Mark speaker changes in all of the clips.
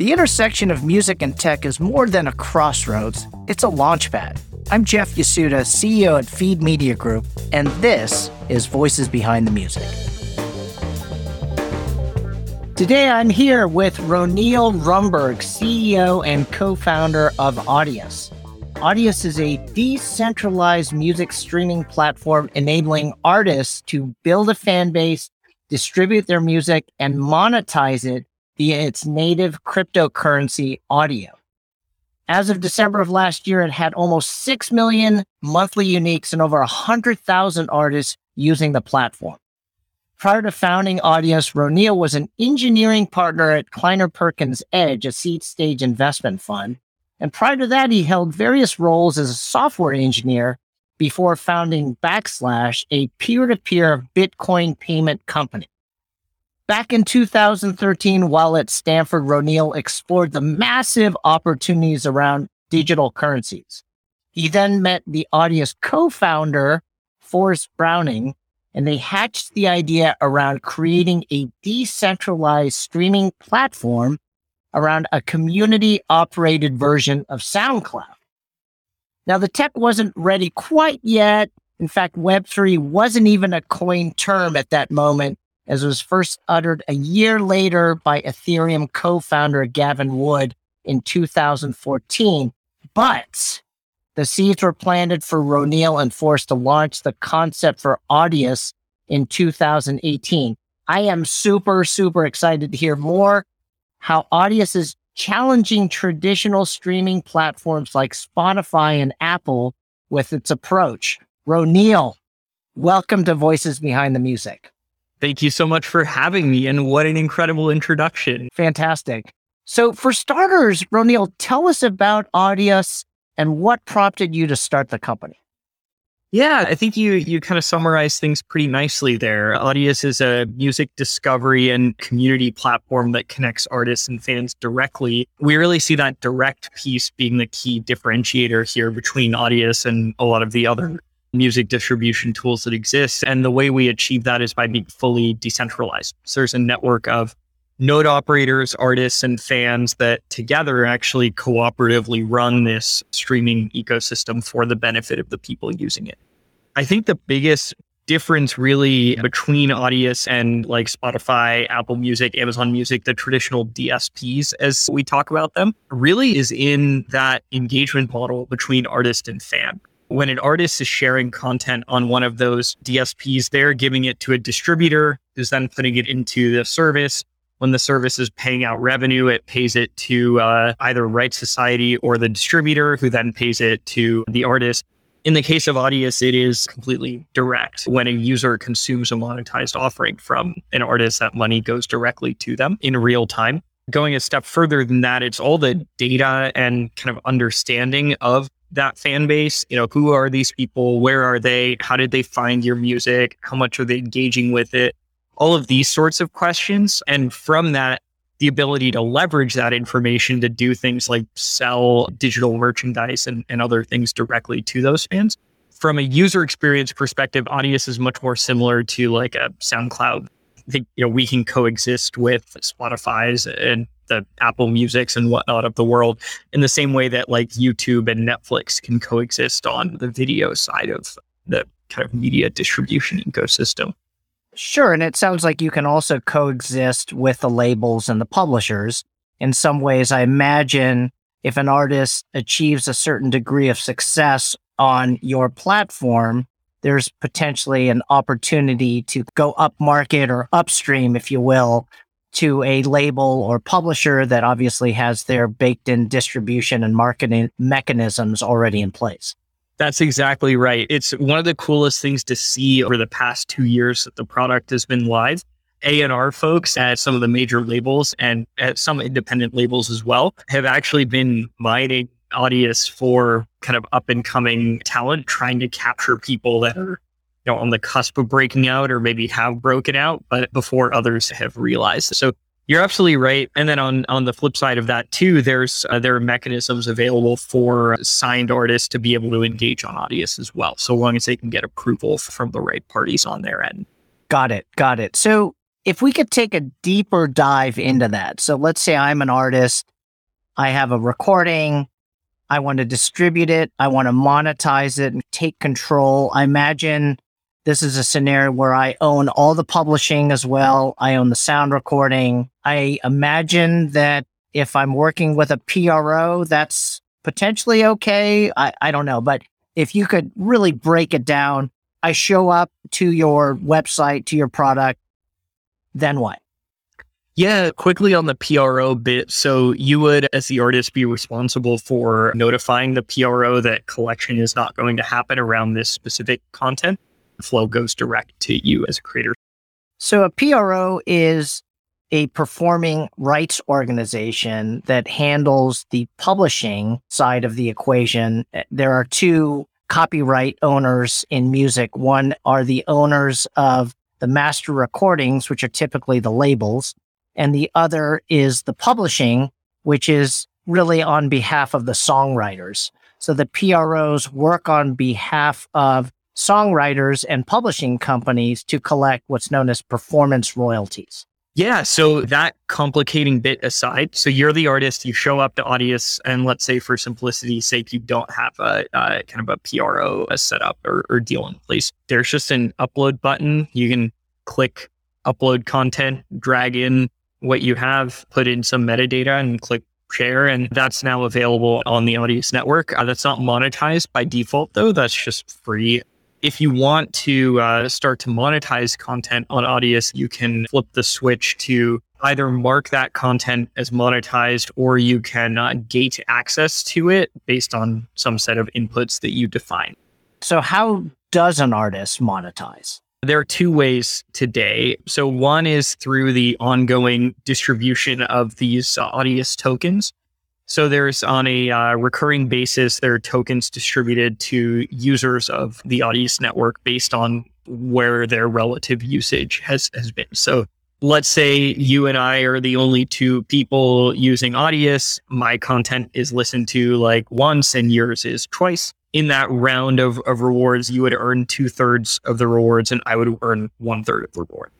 Speaker 1: The intersection of music and tech is more than a crossroads, it's a launchpad. I'm Jeff Yasuda, CEO at Feed Media Group, and this is Voices Behind the Music. Today I'm here with Roneil Rumberg, CEO and co founder of Audius. Audius is a decentralized music streaming platform enabling artists to build a fan base, distribute their music, and monetize it via its native cryptocurrency audio. As of December of last year, it had almost 6 million monthly uniques and over 100,000 artists using the platform. Prior to founding Audius, Roneil was an engineering partner at Kleiner Perkins Edge, a seed stage investment fund. And prior to that, he held various roles as a software engineer before founding Backslash, a peer to peer Bitcoin payment company. Back in 2013, while at Stanford, Roneil explored the massive opportunities around digital currencies. He then met the Audius co-founder, Forrest Browning, and they hatched the idea around creating a decentralized streaming platform around a community operated version of SoundCloud. Now, the tech wasn't ready quite yet. In fact, Web3 wasn't even a coined term at that moment, as it was first uttered a year later by Ethereum co founder Gavin Wood in 2014. But the seeds were planted for Roneil and Forrest to launch the concept for Audius in 2018. I am super, super excited to hear more how Audius is challenging traditional streaming platforms like Spotify and Apple with its approach. Roneil, welcome to Voices Behind the Music.
Speaker 2: Thank you so much for having me, and what an incredible introduction.
Speaker 1: Fantastic. So, for starters, Roneil, tell us about Audius and what prompted you to start the company.
Speaker 2: Yeah, I think you you kind of summarized things pretty nicely there. Audius is a music discovery and community platform that connects artists and fans directly. We really see that direct piece being the key differentiator here between Audius and a lot of the other music distribution tools that exist. And the way we achieve that is by being fully decentralized. So there's a network of node operators, artists, and fans that together actually cooperatively run this streaming ecosystem for the benefit of the people using it. I think the biggest difference really between Audius and like Spotify, Apple Music, Amazon Music, the traditional DSPs as we talk about them, really is in that engagement model between artist and fan when an artist is sharing content on one of those DSPs, they're giving it to a distributor who's then putting it into the service. When the service is paying out revenue, it pays it to uh, either Right Society or the distributor, who then pays it to the artist. In the case of Audius, it is completely direct. When a user consumes a monetized offering from an artist, that money goes directly to them in real time. Going a step further than that, it's all the data and kind of understanding of that fan base? You know, who are these people? Where are they? How did they find your music? How much are they engaging with it? All of these sorts of questions. And from that, the ability to leverage that information to do things like sell digital merchandise and, and other things directly to those fans. From a user experience perspective, Audius is much more similar to like a SoundCloud. I think, you know, we can coexist with Spotify's and the Apple Musics and whatnot of the world in the same way that like YouTube and Netflix can coexist on the video side of the kind of media distribution ecosystem.
Speaker 1: Sure. And it sounds like you can also coexist with the labels and the publishers. In some ways, I imagine if an artist achieves a certain degree of success on your platform, there's potentially an opportunity to go up market or upstream, if you will, to a label or publisher that obviously has their baked in distribution and marketing mechanisms already in place.
Speaker 2: That's exactly right. It's one of the coolest things to see over the past two years that the product has been live. A&R folks at some of the major labels and at some independent labels as well have actually been mining Audius for kind of up and coming talent, trying to capture people that are you know, on the cusp of breaking out or maybe have broken out, but before others have realized. So you're absolutely right. And then on on the flip side of that too, there's uh, there are mechanisms available for signed artists to be able to engage on Audius as well, so long as they can get approval from the right parties on their end.
Speaker 1: Got it. Got it. So if we could take a deeper dive into that. So let's say I'm an artist, I have a recording, I want to distribute it, I want to monetize it and take control. I imagine this is a scenario where I own all the publishing as well. I own the sound recording. I imagine that if I'm working with a PRO, that's potentially okay. I, I don't know. But if you could really break it down, I show up to your website, to your product, then what?
Speaker 2: Yeah, quickly on the PRO bit. So you would, as the artist, be responsible for notifying the PRO that collection is not going to happen around this specific content. Flow goes direct to you as a creator.
Speaker 1: So a PRO is a performing rights organization that handles the publishing side of the equation. There are two copyright owners in music. One are the owners of the master recordings, which are typically the labels, and the other is the publishing, which is really on behalf of the songwriters. So the PROs work on behalf of songwriters and publishing companies to collect what's known as performance royalties.
Speaker 2: Yeah. So that complicating bit aside, so you're the artist, you show up to Audius, and let's say for simplicity's sake, you don't have a, a kind of a PRO a setup or, or deal in place. There's just an upload button. You can click upload content, drag in what you have, put in some metadata, and click share. And that's now available on the Audius network. Uh, that's not monetized by default, though. That's just free if you want to uh, start to monetize content on Audius, you can flip the switch to either mark that content as monetized or you can uh, gate access to it based on some set of inputs that you define.
Speaker 1: So, how does an artist monetize?
Speaker 2: There are two ways today. So, one is through the ongoing distribution of these uh, Audius tokens. So there's on a uh, recurring basis, there are tokens distributed to users of the Audius network based on where their relative usage has, has been. So let's say you and I are the only two people using Audius. My content is listened to like once and yours is twice. In that round of, of rewards, you would earn two thirds of the rewards and I would earn one third of the reward.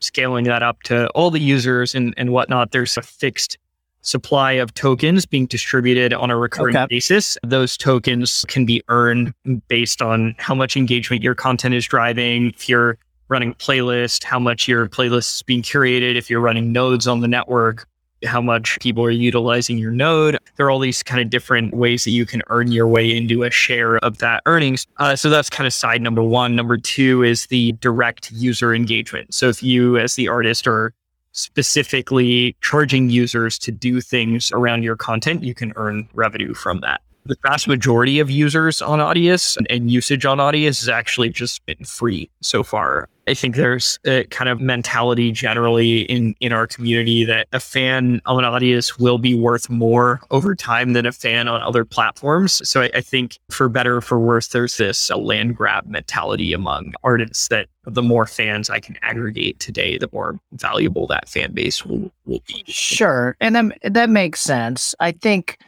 Speaker 2: Scaling that up to all the users and, and whatnot, there's a fixed supply of tokens being distributed on a recurring okay. basis. Those tokens can be earned based on how much engagement your content is driving. If you're running a playlist, how much your playlist is being curated, if you're running nodes on the network, how much people are utilizing your node. There are all these kind of different ways that you can earn your way into a share of that earnings. Uh, so that's kind of side number one. Number two is the direct user engagement. So if you, as the artist, are specifically charging users to do things around your content, you can earn revenue from that. The vast majority of users on Audius and, usage on Audius has actually just been free so far. I think mm-hmm. there's a kind of mentality generally in, in our community that a fan on Audius will be worth more over time than a fan on other platforms. So I, I think for better or for worse, there's this uh, land grab mentality among artists that the more fans I can aggregate today, the more valuable that fan base will, will be.
Speaker 1: Sure. And that, that makes sense. I think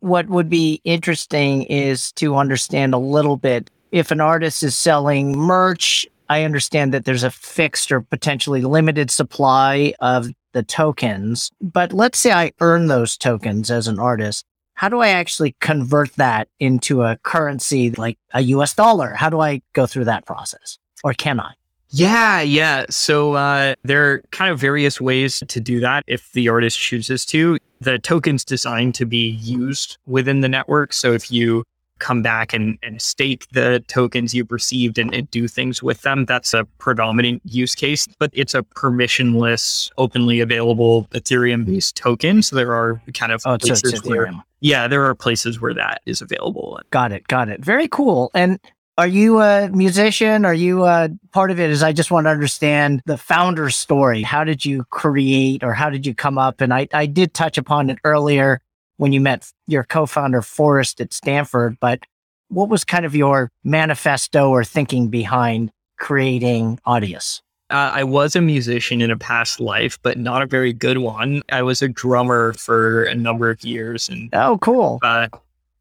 Speaker 1: what would be interesting is to understand a little bit if an artist is selling merch. I understand that there's a fixed or potentially limited supply of the tokens, but let's say I earn those tokens as an artist. How do I actually convert that into a currency like a US dollar? How do I go through that process? Or can I?
Speaker 2: Yeah, yeah. So uh, there are kind of various ways to do that if the artist chooses to. The token's designed to be used within the network. So if you come back and, and stake the tokens you've received and, and, do things with them, that's a predominant use case. But it's a permissionless, openly available Ethereum based token. So there are kind of
Speaker 1: oh, places where,
Speaker 2: yeah, there are places where that is available.
Speaker 1: Got it. Got it. Very cool. And are you a musician? Are you a part of it? Is I just want to understand the founder story. How did you create or how did you come up? And I, I did touch upon it earlier when you met your co-founder Forrest at Stanford, but what was kind of your manifesto or thinking behind creating Audius?
Speaker 2: Uh, I was a musician in a past life, but not a very good one. I was a drummer for a number of years, and
Speaker 1: oh, cool.
Speaker 2: Uh,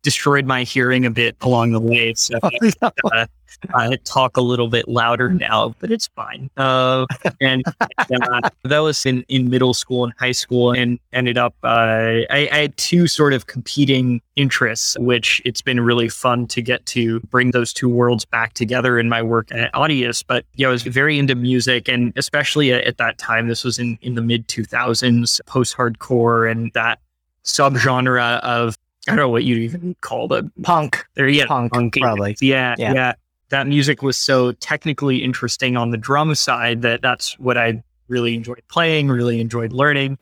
Speaker 2: destroyed my hearing a bit along the way. So uh, I talk a little bit louder now, but it's fine. Uh, and uh, that was in, in middle school and high school, and ended up, uh, I, I, had two sort of competing interests, which it's been really fun to get to bring those two worlds back together in my work at Audius. But yeah, I was very into music, and especially at, at that time, this was in, in the mid 2000s, post hardcore and that subgenre of I don't know what you'd even call the
Speaker 1: punk.
Speaker 2: There, yeah,
Speaker 1: punk, punk probably.
Speaker 2: Yeah, yeah, yeah, That music was so technically interesting on the drum side that that's what I really enjoyed playing, really enjoyed learning,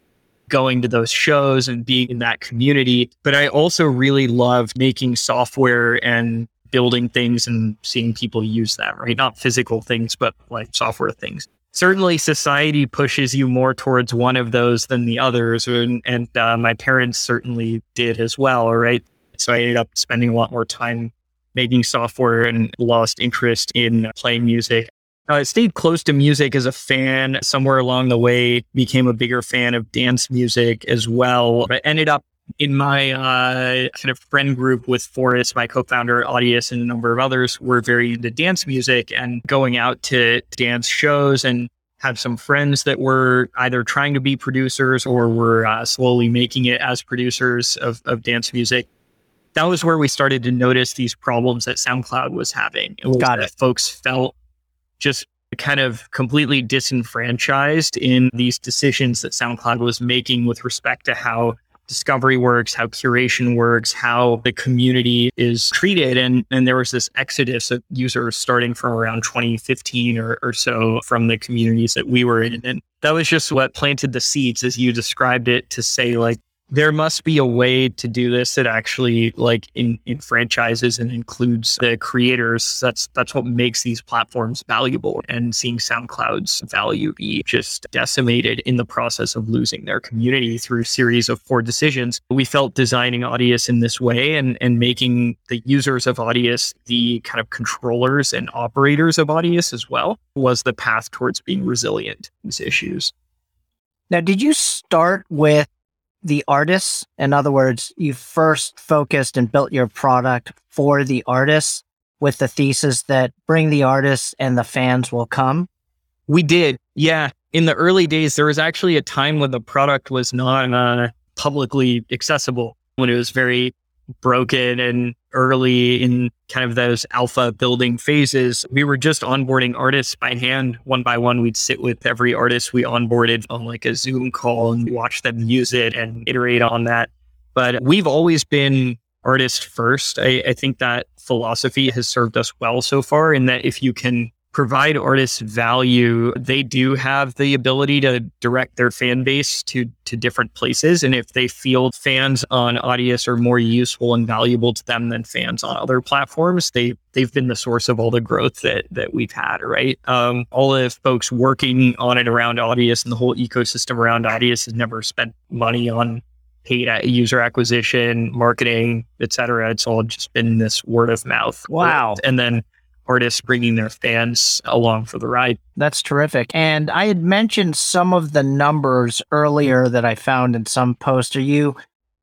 Speaker 2: going to those shows and being in that community. But I also really loved making software and building things and seeing people use that, right? Not physical things, but like software things certainly society pushes you more towards one of those than the others. And, and uh, my parents certainly did as well. Right. So I ended up spending a lot more time making software and lost interest in playing music. I stayed close to music as a fan somewhere along the way, became a bigger fan of dance music as well. But ended up in my uh, kind of friend group with Forrest, my co-founder, Audius, and a number of others, were very into dance music and going out to dance shows and had some friends that were either trying to be producers or were uh, slowly making it as producers of, of dance music. That was where we started to notice these problems that SoundCloud was having. It was
Speaker 1: Got it.
Speaker 2: Folks felt just kind of completely disenfranchised in these decisions that SoundCloud was making with respect to how discovery works, how curation works, how the community is treated. And, and there was this exodus of users starting from around 2015 or, or so from the communities that we were in. And that was just what planted the seeds, as you described it, to say, like, there must be a way to do this that actually like in, in franchises and includes the creators. That's that's what makes these platforms valuable. And seeing SoundCloud's value be just decimated in the process of losing their community through series of poor decisions. We felt designing Audius in this way and, and making the users of Audius the kind of controllers and operators of Audius as well was the path towards being resilient to these issues.
Speaker 1: Now, did you start with the artists. In other words, you first focused and built your product for the artists with the thesis that bring the artists and the fans will come.
Speaker 2: We did. Yeah. In the early days, there was actually a time when the product was not uh, publicly accessible, when it was very broken and early in kind of those alpha building phases, we were just onboarding artists by hand, one by one. We'd sit with every artist we onboarded on like a Zoom call and watch them use it and iterate on that. But we've always been artist first. I, I think that philosophy has served us well so far in that if you can provide artists value, they do have the ability to direct their fan base to to different places. And if they feel fans on Audius are more useful and valuable to them than fans on other platforms, they they've been the source of all the growth that that we've had. Right, um, all the folks working on it around Audius and the whole ecosystem around Audius has never spent money on paid user acquisition, marketing, et cetera. It's all just been this word of mouth.
Speaker 1: Wow.
Speaker 2: And then artists bringing their fans along for the ride.
Speaker 1: That's terrific. And I had mentioned some of the numbers earlier that I found in some posts. Are you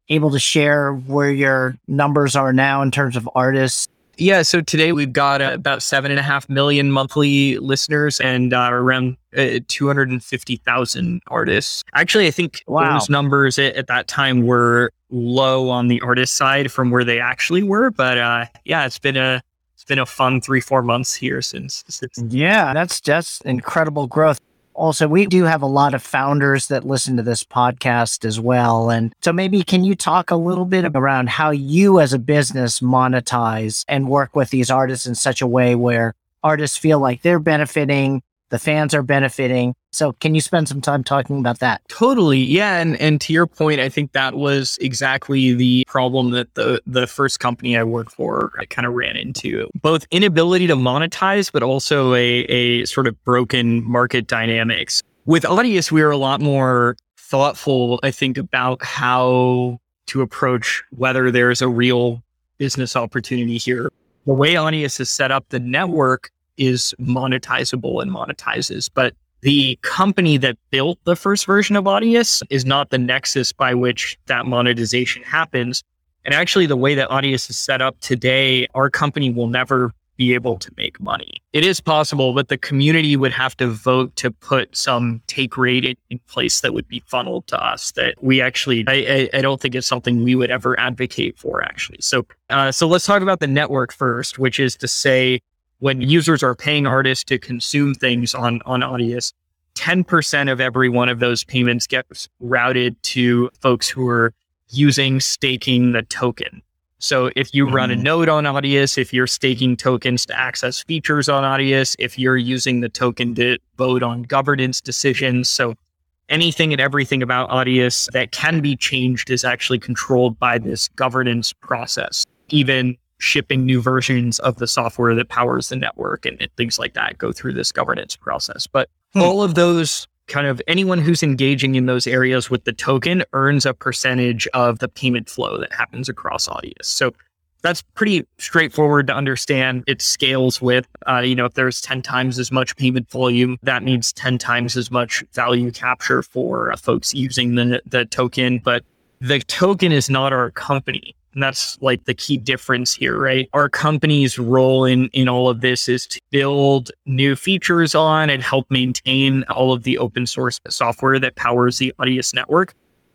Speaker 1: able to share where your numbers are now in terms of artists?
Speaker 2: Yeah, so today we've got uh, about seven and a half million monthly listeners and uh, around uh, 250,000 artists. Actually, I think wow. those numbers at, at, that time were low on the artist side from where they actually were. But uh, yeah, it's been a been a fun three four months here since, since
Speaker 1: yeah that's just incredible growth. Also we do have a lot of founders that listen to this podcast as well and so maybe can you talk a little bit around how you as a business monetize and work with these artists in such a way where artists feel like they're benefiting the fans are benefiting. So can you spend some time talking about that?
Speaker 2: Totally. Yeah. And and to your point, I think that was exactly the problem that the the first company I worked for I kind of ran into. Both inability to monetize, but also a a sort of broken market dynamics. With Audius, we were a lot more thoughtful, I think, about how to approach whether there's a real business opportunity here. The way Audius is set up, the network is monetizable and monetizes. But the company that built the first version of Audius is not the nexus by which that monetization happens. And actually, the way that Audius is set up today, our company will never be able to make money. It is possible, but the community would have to vote to put some take rate in, place that would be funneled to us. That we actually, I, I, I, don't think it's something we would ever advocate for. Actually, so uh, so let's talk about the network first, which is to say when users are paying artists to consume things on on Audius, 10% of every one of those payments gets routed to folks who are using staking the token. So if you mm-hmm. run a mm-hmm. node on Audius, if you're staking tokens to access features on Audius, if you're using the token to vote on governance decisions, so anything and everything about Audius that can be changed is actually controlled by this governance process. Even shipping new versions of the software that powers the network and, and things like that go through this governance process. But hmm. all of those kind of anyone who's engaging in those areas with the token earns a percentage of the payment flow that happens across Audius. So that's pretty straightforward to understand. It scales with, uh, you know, if there's 10 times as much payment volume, that means 10 times as much value capture for uh, folks using the, the token. But the token is not our company. And that's like the key difference here, right? Our company's role in, in all of this is to build new features on and help maintain all of the open source software that powers the Audius network.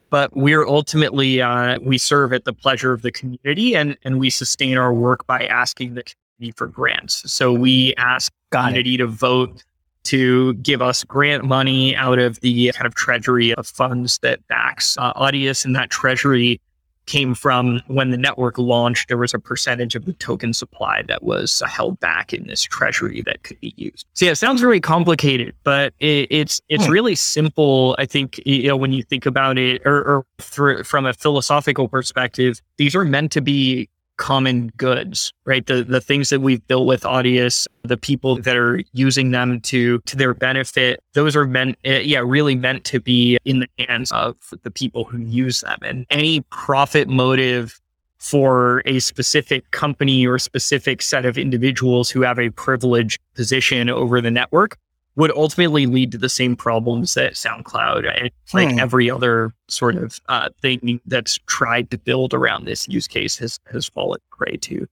Speaker 2: But we're ultimately, uh, we serve at the pleasure of the community and, and we sustain our work by asking the community for grants. So we ask the community to vote to give us grant money out of the kind of treasury of funds that backs uh, Audius and that treasury came from when the network launched, there was a percentage of the token supply that was held back in this treasury that could be used. So yeah, it sounds very complicated, but it, it's it's hmm. really simple. I think you know when you think about it, or, or through, from a philosophical perspective, these are meant to be common goods, right? The the things that we've built with Audius, the people that are using them to to their benefit, those are meant, uh, yeah, really meant to be in the hands of the people who use them. And any profit motive for a specific company or specific set of individuals who have a privileged position over the network would ultimately lead to the same problems that SoundCloud and like hmm. every other sort of uh, thing that's tried to build around this use case has has fallen prey to.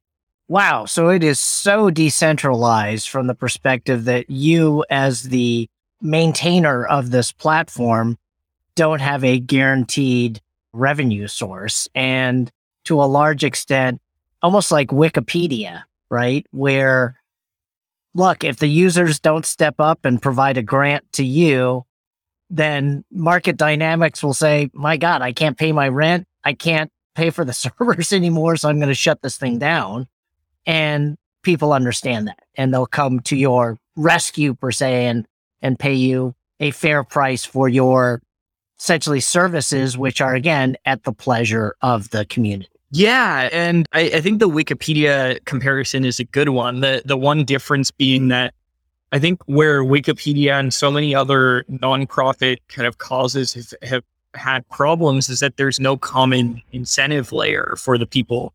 Speaker 1: Wow. So it is so decentralized from the perspective that you, as the maintainer of this platform, don't have a guaranteed revenue source. And to a large extent, almost like Wikipedia, right? Where look, if the users don't step up and provide a grant to you, then market dynamics will say, my God, I can't pay my rent. I can't pay for the servers anymore. So I'm going to shut this thing down. And people understand that and they'll come to your rescue per se and, and pay you a fair price for your essentially services, which are again at the pleasure of the community.
Speaker 2: Yeah, and I, I, think the Wikipedia comparison is a good one. The the one difference being that I think where Wikipedia and so many other nonprofit kind of causes have, have had problems is that there's no common incentive layer for the people.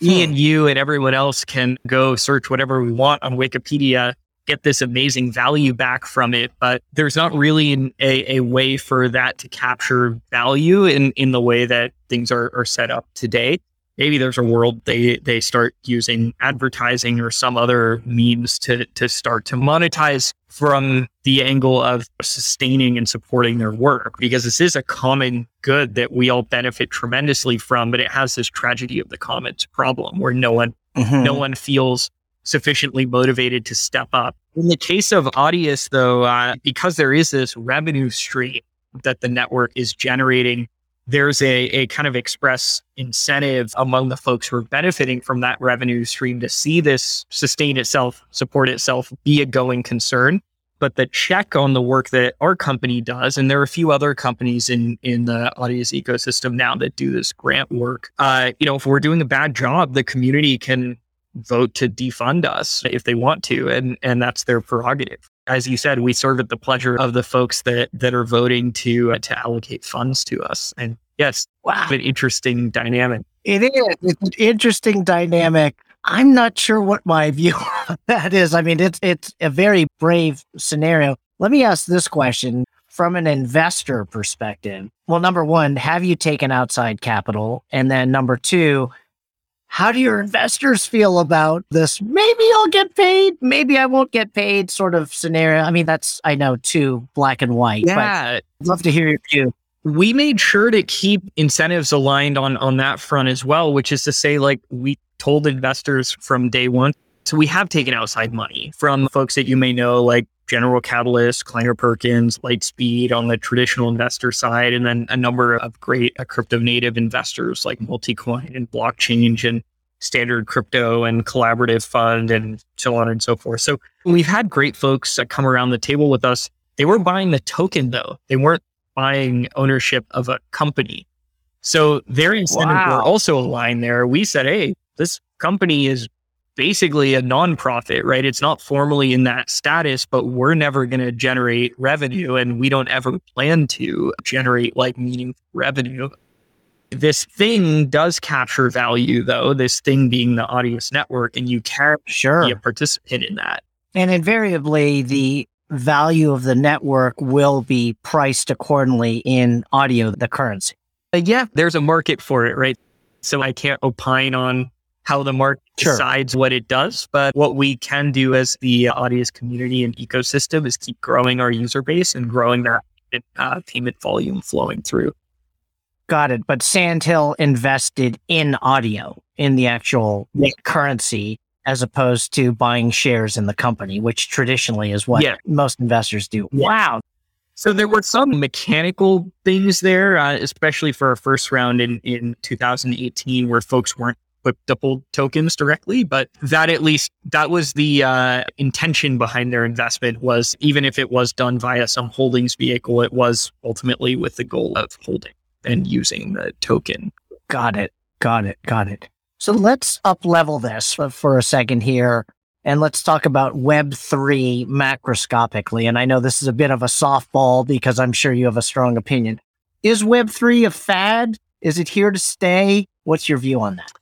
Speaker 2: Hmm. Me and you and everyone else can go search whatever we want on Wikipedia, get this amazing value back from it, but there's not really an, a, a way for that to capture value in, in the way that things are, are set up today maybe there's a world they they start using advertising or some other means to to start to monetize from the angle of sustaining and supporting their work because this is a common good that we all benefit tremendously from but it has this tragedy of the commons problem where no one mm-hmm. no one feels sufficiently motivated to step up in the case of audius though uh, because there is this revenue stream that the network is generating there's a, a kind of express incentive among the folks who are benefiting from that revenue stream to see this sustain itself, support itself, be a going concern. But the check on the work that our company does, and there are a few other companies in in the Audius ecosystem now that do this grant work. Uh, you know, if we're doing a bad job, the community can vote to defund us if they want to, and and that's their prerogative as you said, we serve at the pleasure of the folks that that are voting to uh, to allocate funds to us. And yes, wow, an interesting dynamic.
Speaker 1: It is. It's an interesting dynamic. I'm not sure what my view on that is. I mean, it's it's a very brave scenario. Let me ask this question from an investor perspective, well, number one, have you taken outside capital? And then number two, how do your investors feel about this? Maybe I'll get paid, maybe I won't get paid sort of scenario. I mean, that's, I know, too black and white.
Speaker 2: Yeah.
Speaker 1: I'd love to hear your view.
Speaker 2: We made sure to keep incentives aligned on on that front as well, which is to say, like we told investors from day one. So we have taken outside money from folks that you may know, like General Catalyst, Kleiner Perkins, Lightspeed on the traditional investor side, and then a number of great uh, crypto native investors like Multicoin and Blockchange and Standard Crypto and Collaborative Fund and so on and so forth. So we've had great folks uh, come around the table with us. They were buying the token though. They weren't buying ownership of a company. So their incentives
Speaker 1: Wow.
Speaker 2: were also aligned there. We said, hey, this company is basically a nonprofit, right? It's not formally in that status, but we're never going to generate revenue and we don't ever plan to generate like meaningful revenue. This thing does capture value though, this thing being the Audius network, and you can
Speaker 1: Sure.
Speaker 2: be a participant in that.
Speaker 1: And invariably, the value of the network will be priced accordingly in audio, the currency.
Speaker 2: Uh, yeah, there's a market for it, right? So I can't opine on how the market
Speaker 1: Sure.
Speaker 2: decides what it does, but what we can do as the Audius community and ecosystem is keep growing our user base and growing that uh, payment volume flowing through.
Speaker 1: Got it. But Sandhill invested in audio, in the actual
Speaker 2: Yeah.
Speaker 1: currency, as opposed to buying shares in the company, which traditionally is what
Speaker 2: Yeah.
Speaker 1: most investors do.
Speaker 2: Yeah.
Speaker 1: Wow.
Speaker 2: So there were some mechanical things there, uh, especially for our first round in, in 2018, where folks weren't hold tokens directly. But that at least that was the uh, intention behind their investment was even if it was done via some holdings vehicle, it was ultimately with the goal of holding and using the token.
Speaker 1: Got it. Got it. Got it. So let's up level this for- for a second here. And let's talk about Web3 macroscopically. And I know this is a bit of a softball because I'm sure you have a strong opinion. Is Web3 a fad? Is it here to stay? What's your view on that?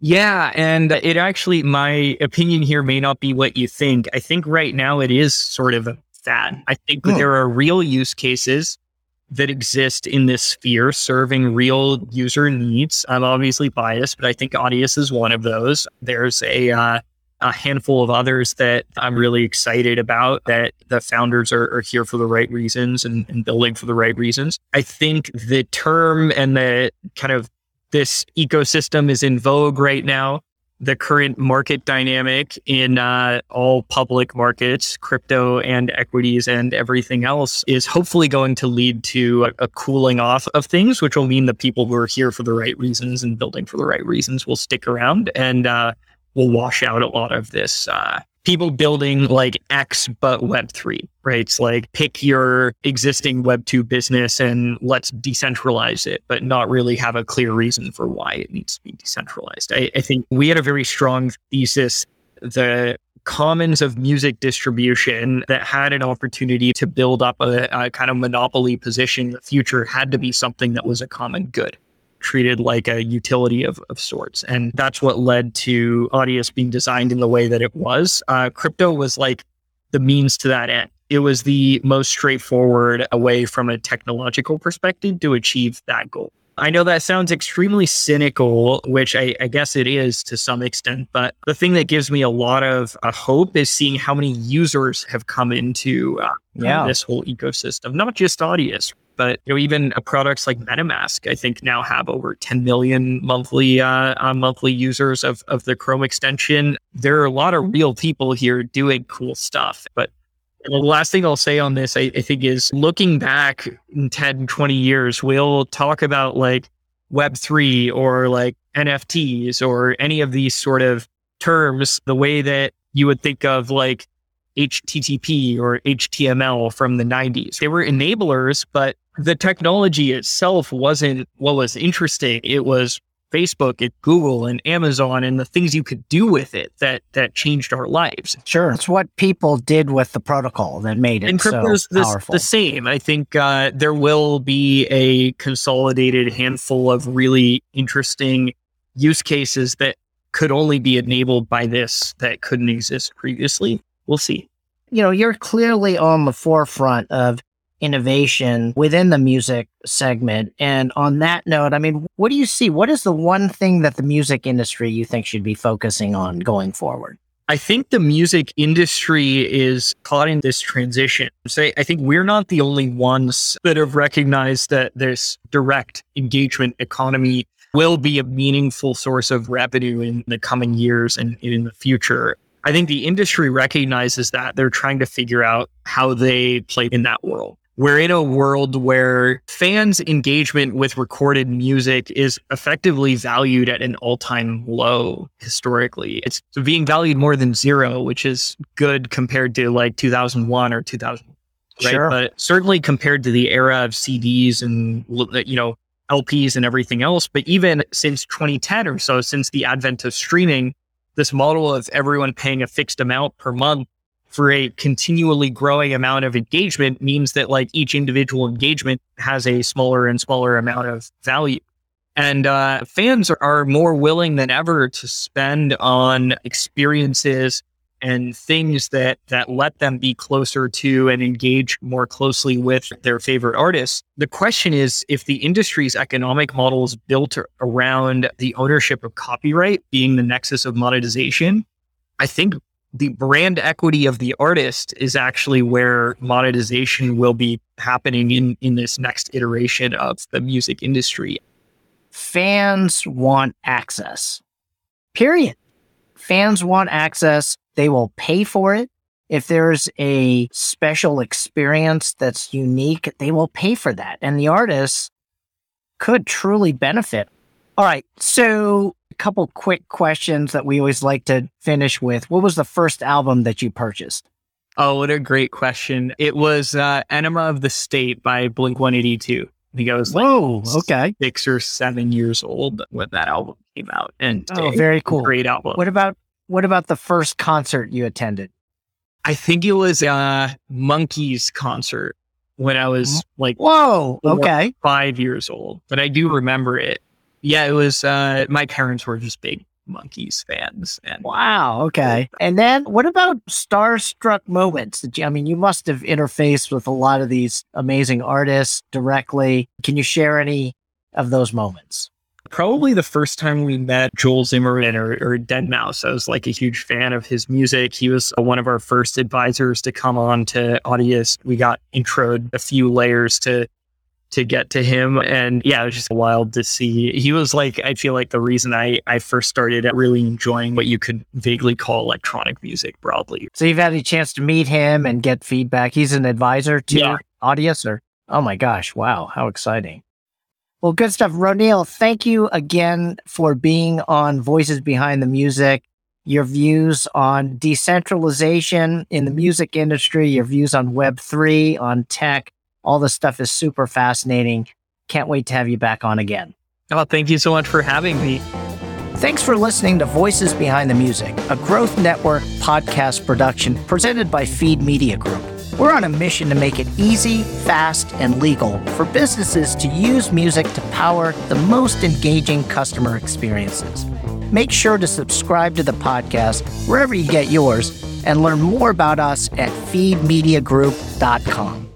Speaker 2: Yeah, and it actually, my opinion here may not be what you think. I think right now it is sort of that. I think
Speaker 1: Hmm.
Speaker 2: there are real use cases that exist in this sphere serving real user needs. I'm obviously biased, but I think Audius is one of those. There's a uh, a handful of others that I'm really excited about that the founders are, are here for the right reasons and, and building for the right reasons. I think the term and the kind of this ecosystem is in vogue right now. The current market dynamic in uh, all public markets, crypto and equities and everything else, is hopefully going to lead to a, a cooling off of things, which will mean the people who are here for the right reasons and building for the right reasons will stick around and uh, will wash out a lot of this uh, people building like X but Web three, right? It's like pick your existing Web two business and let's decentralize it, but not really have a clear reason for why it needs to be decentralized. I, I think we had a very strong thesis. The commons of music distribution that had an opportunity to build up a, a kind of monopoly position in the future had to be something that was a common good treated like a utility of, of sorts. And that's what led to Audius being designed in the way that it was. Uh, crypto was like the means to that end. It was the most straightforward way from a technological perspective to achieve that goal. I know that sounds extremely cynical, which I, I guess it is to some extent, but the thing that gives me a lot of uh, hope is seeing how many users have come into uh,
Speaker 1: Yeah.
Speaker 2: this whole ecosystem, not just Audius, but you know even uh, products like MetaMask, I think now have over 10 million monthly uh, uh, monthly users of of the Chrome extension. There are a lot of real people here doing cool stuff, but the last thing I'll say on this, I, I think, is looking back in 10, 20 years, we'll talk about like Web3 or like NFTs or any of these sort of terms the way that you would think of like HTTP or HTML from the 90s. They were enablers, but the technology itself wasn't what was interesting. It was Facebook and Google and Amazon and the things you could do with it that that changed our lives.
Speaker 1: Sure. It's what people did with the protocol that made it
Speaker 2: And
Speaker 1: so powerful.
Speaker 2: the same. I think uh, there will be a consolidated handful of really interesting use cases that could only be enabled by this that couldn't exist previously. We'll see.
Speaker 1: You know, you're clearly on the forefront of innovation within the music segment. And on that note, I mean, what do you see? What is the one thing that the music industry you think should be focusing on going forward?
Speaker 2: I think the music industry is caught in this transition. So I think we're not the only ones that have recognized that this direct engagement economy will be a meaningful source of revenue in the coming years and in the future. I think the industry recognizes that they're trying to figure out how they play in that world we're in a world where fans' engagement with recorded music is effectively valued at an all time low historically. It's being valued more than zero, which is good compared to like 2001 or 2000. Right. Sure. But certainly compared to the era of CDs and, you know, LPs and everything else. But even since 2010 or so, since the advent of streaming, this model of everyone paying a fixed amount per month for a continually growing amount of engagement means that like each individual engagement has a smaller and smaller amount of value. And uh, fans are, more willing than ever to spend on experiences and things that that let them be closer to and engage more closely with their favorite artists. The question is if the industry's economic model is built around the ownership of copyright being the nexus of monetization, I think the brand equity of the artist is actually where monetization will be happening in in this next iteration of the music industry.
Speaker 1: Fans want access. Period. Fans want access. They will pay for it. If there's a special experience that's unique, they will pay for that. And the artists could truly benefit. All right. So a couple quick questions that we always like to finish with. What was the first album that you purchased?
Speaker 2: Oh, what a great question. It was uh, Enema of the State by Blink 182. I think I was
Speaker 1: like Whoa, okay.
Speaker 2: six or seven years old when that album came out. And
Speaker 1: oh, very cool.
Speaker 2: Great album.
Speaker 1: What about what about the first concert you attended?
Speaker 2: I think it was a Monkees concert when I was like
Speaker 1: Whoa, okay.
Speaker 2: Five years old. But I do remember it. Yeah, it was. Uh, my parents were just big Monkees fans. And
Speaker 1: wow. Okay. And then what about starstruck moments? I mean, you must have interfaced with a lot of these amazing artists directly. Can you share any of those moments?
Speaker 2: Probably the first time we met Joel Zimmerman or, or Deadmau5, I was like a huge fan of his music. He was one of our first advisors to come on to Audius. We got introed a few layers to to get to him. And yeah, it was just wild to see. He was like, I feel like the reason I, I first started really enjoying what you could vaguely call electronic music broadly.
Speaker 1: So you've had a chance to meet him and get feedback. He's an advisor to yeah. Audius or, oh my gosh, wow, how exciting. Well, good stuff. Roneil, thank you again for being on Voices Behind the Music. Your views on decentralization in the music industry, your views on Web3, on tech, all this stuff is super fascinating. Can't wait to have you back on again.
Speaker 2: Oh, thank you so much for having me.
Speaker 1: Thanks for listening to Voices Behind the Music, a Growth Network podcast production presented by Feed Media Group. We're on a mission to make it easy, fast, and legal for businesses to use music to power the most engaging customer experiences. Make sure to subscribe to the podcast wherever you get yours and learn more about us at feedmediagroup.com.